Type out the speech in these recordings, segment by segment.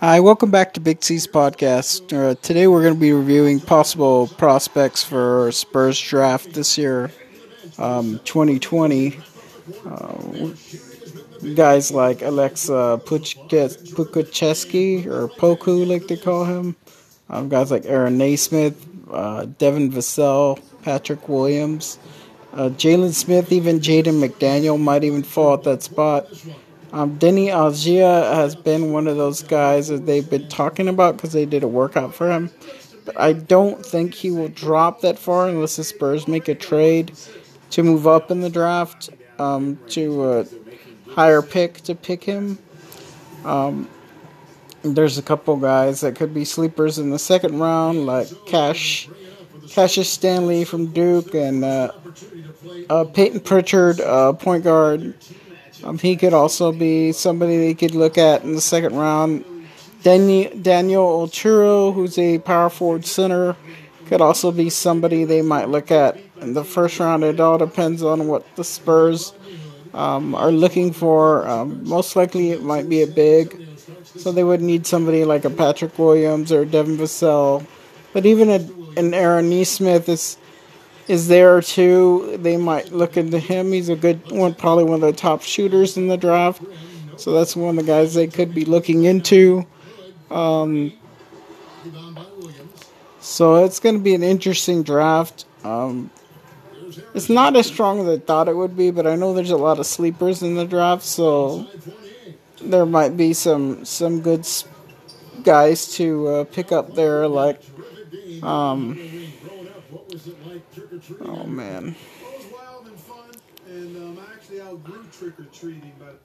Hi, welcome back to Big C's podcast. Uh, today we're going to be reviewing possible prospects for Spurs draft this year, um, 2020. Uh, guys like Alexa Pokusevski or Poku, like they call him. Um, guys like Aaron Nesmith, uh, Devin Vassell, Patrick Williams, uh, Jalen Smith, even Jaden McDaniel might even fall at that spot. Um, Deni Avdija has been one of those guys that they've been talking about because they did a workout for him. But I don't think he will drop that far unless the Spurs make a trade to move up in the draft um, to a higher pick to pick him. Um, there's a couple guys that could be sleepers in the second round, like Cash, Cassius Stanley from Duke and uh, uh, Payton Pritchard, uh, point guard um, he could also be somebody they could look at in the second round. Daniel, Oturu, who's a power forward center, could also be somebody they might look at in the first round. It all depends on what the Spurs um, are looking for. Um, most likely, it might be a big, so they would need somebody like a Patrick Williams or Devin Vassell. But even a, an Aaron Nesmith is is there too. They might look into him. He's a good one, probably one of the top shooters in the draft. So that's one of the guys they could be looking into. Um, so it's going to be an interesting draft. Um, it's not as strong as I thought it would be, but I know there's a lot of sleepers in the draft, so there might be some some good guys to uh, pick up there, like. Um, Oh man. And um, I actually outgrew trick or treating, but.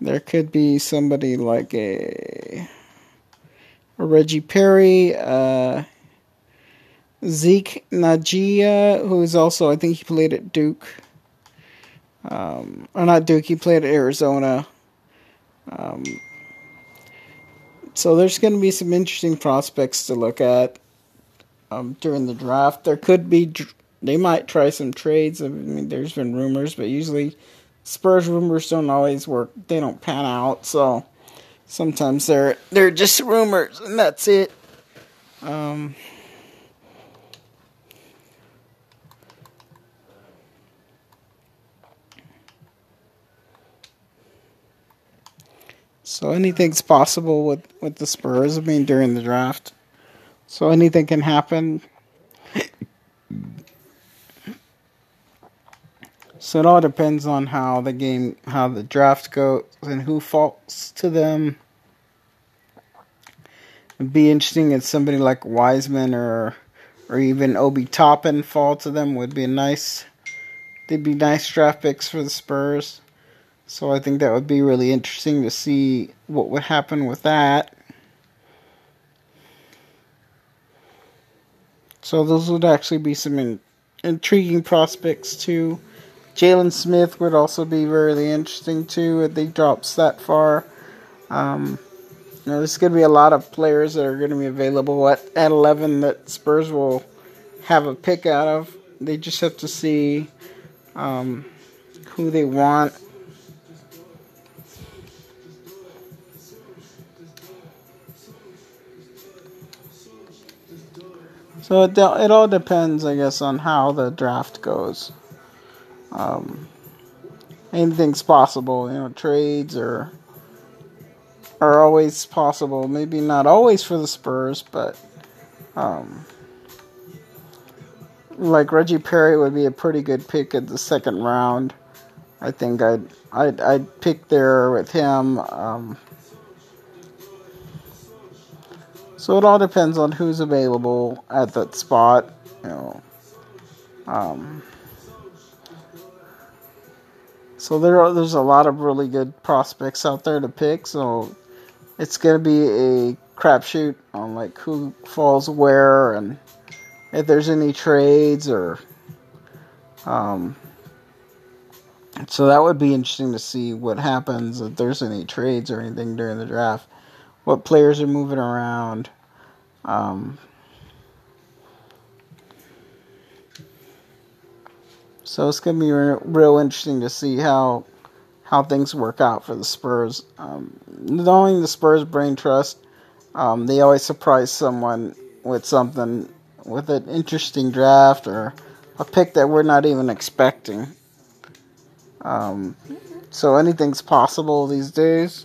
There could be somebody like a, a Reggie Perry, uh, Zeke Nnaji, who is also, I think he played at Duke. Um, or not Duke, he played at Arizona. Um, so there's going to be some interesting prospects to look at um, during the draft. There could be, they might try some trades. I mean, there's been rumors, but usually Spurs rumors don't always work. They don't pan out. So sometimes they're they're just rumors, and that's it. Um, So anything's possible with, with the Spurs. I mean, during the draft. So anything can happen. So it all depends on how the game, how the draft goes, and who falls to them. It'd be interesting if somebody like Wiseman or or even Obi Toppin fall to them. Would be nice. They'd be nice draft picks for the Spurs. So I think that would be really interesting to see what would happen with that. So those would actually be some in, intriguing prospects too. Jalen Smith would also be really interesting too if they drops that far. Um, you know, there's going to be a lot of players that are going to be available at, at 11 that Spurs will have a pick out of. They just have to see um, who they want So it, it all depends, I guess, on how the draft goes. Um, anything's possible, you know, trades or are always possible. Maybe not always for the Spurs, but um, like Reggie Perry would be a pretty good pick at the second round. I think I'd I'd, I'd pick there with him. Um, So it all depends on who's available at that spot. You know. Um, so there are, there's a lot of really good prospects out there to pick. So it's gonna be a crapshoot on like who falls where and if there's any trades or um, so that would be interesting to see what happens if there's any trades or anything during the draft. What players are moving around. Um, So it's to be re- real interesting to see how how things work out for the Spurs. Um, knowing the Spurs brain trust, um, they always surprise someone with something, with an interesting draft or a pick that we're not even expecting. Um, so anything's possible these days.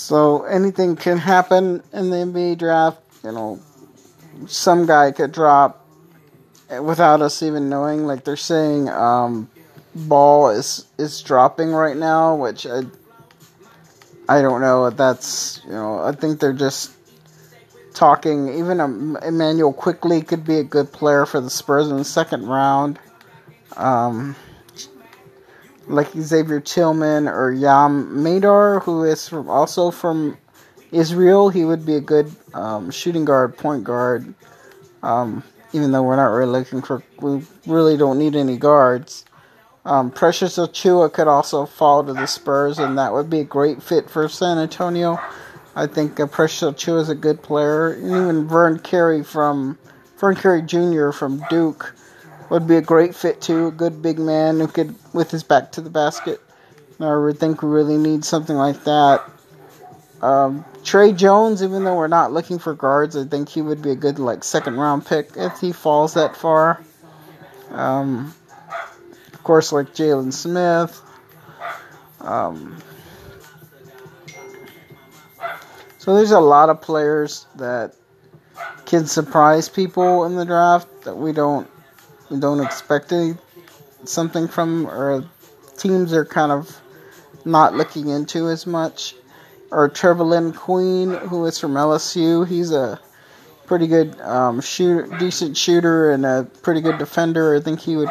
So anything can happen in the NBA draft. You know, some guy could drop without us even knowing. Like they're saying, um, ball is is dropping right now, which I I don't know. That's you know I think they're just talking. Even Immanuel Quickley could be a good player for the Spurs in the second round. Um, like Xavier Tillman or Yam Madar, who is from, also from Israel. He would be a good um, shooting guard, point guard. Um, even though we're not really looking for, we really don't need any guards. Um, Precious Achiuwa could also fall to the Spurs, and that would be a great fit for San Antonio. I think uh, Precious Achiuwa is a good player, even Vern Carey from Vern Carey Jr. from Duke would be a great fit too. A good big man who could, with his back to the basket. I would think we really need something like that. Um, Tre Jones, even though we're not looking for guards, I think he would be a good like second round pick if he falls that far. Um, of course, like Jalen Smith. Um, so there's a lot of players that can surprise people in the draft that we don't don't expect any, something from, or teams are kind of not looking into as much. Or Trevelin Queen, who is from LSU, he's a pretty good um, shooter, decent shooter, and a pretty good defender. I think he would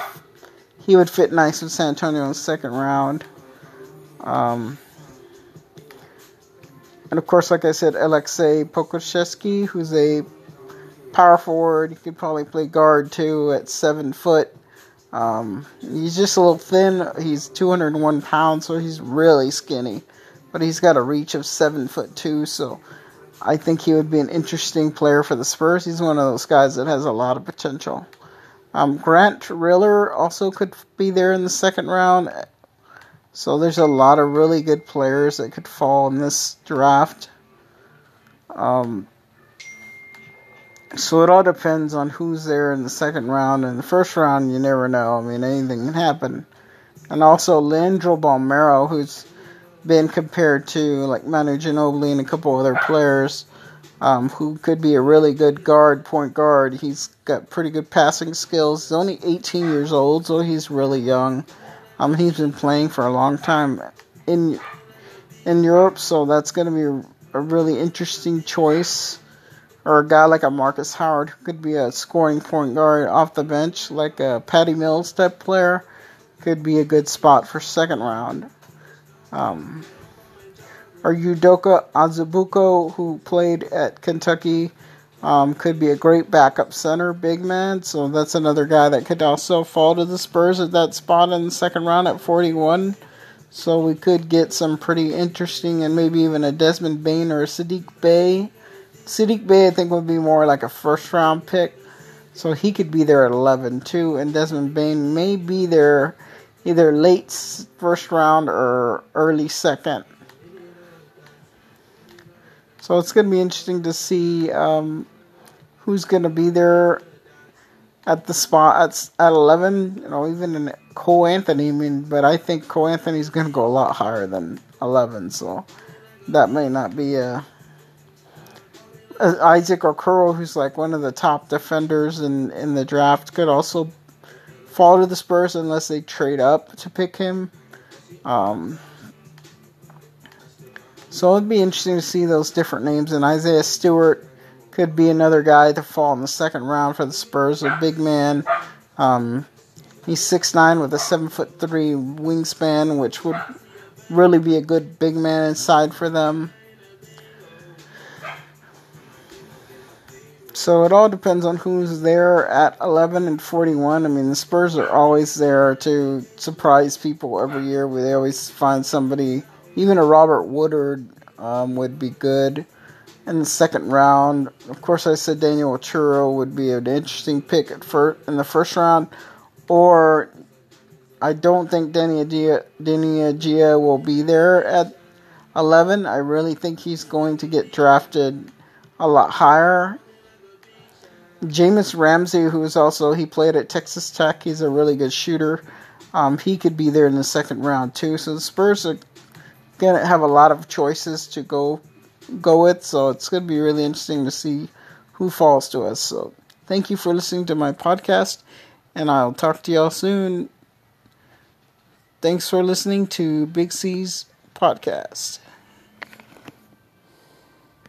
he would fit nice with San Antonio in the second round. Um, and of course, like I said, Alexei Pokusevski, who's a power forward. He could probably play guard too at seven foot. Um, he's just a little thin. He's 201 pounds, so he's really skinny. But he's got a reach of seven foot two, so I think he would be an interesting player for the Spurs. He's one of those guys that has a lot of potential. Um, Grant Riller also could be there in the second round. So there's a lot of really good players that could fall in this draft. Um, so it all depends on who's there in the second round. In the first round, you never know. I mean, anything can happen. And also, Leandro Bolmaro, who's been compared to like Manu Ginobili and a couple other players um, who could be a really good guard, point guard. He's got pretty good passing skills. He's only 18 years old, so he's really young. Um, he's been playing for a long time in in Europe, so that's going to be a really interesting choice or a guy like a Marcus Howard who could be a scoring point guard off the bench, like a Patty Mills type player, could be a good spot for second round. Um, or Udoka Azubuike, who played at Kentucky, um, could be a great backup center, big man. So that's another guy that could also fall to the Spurs at that spot in the second round at 41. So we could get some pretty interesting and maybe even a Desmond Bane or a Saddiq Bey Saddiq Bey, I think, would be more like a first round pick. So he could be there at 11 too. And Desmond Bane may be there either late first round or early second. So it's going to be interesting to see um, who's going to be there at the spot at, at 11. You know, even in Cole Anthony. I mean, but I think Cole Anthony's going to go a lot higher than 11. So that may not be a Isaac Okoro, who's like one of the top defenders in, in the draft, could also fall to the Spurs unless they trade up to pick him. Um, so it'd be interesting to see those different names. And Isaiah Stewart could be another guy to fall in the second round for the Spurs, a big man. Um, he's six nine with a seven foot three wingspan, which would really be a good big man inside for them. So it all depends on who's there at 11 and 41. I mean, the Spurs are always there to surprise people every year. They always find somebody, even a Robert Woodard um, would be good. in the second round. Of course, I said Daniel Oturu would be an interesting pick at first in the first round, or I don't think Deni Avdija, Deni Avdija will be there at 11. I really think he's going to get drafted a lot higher. Jahmi'us Ramsey, who is also he played at Texas Tech, he's a really good shooter. Um, he could be there in the second round too. So the Spurs are gonna have a lot of choices to go go with. So it's gonna be really interesting to see who falls to us. So thank you for listening to my podcast, and I'll talk to y'all soon. Thanks for listening to Big C's podcast.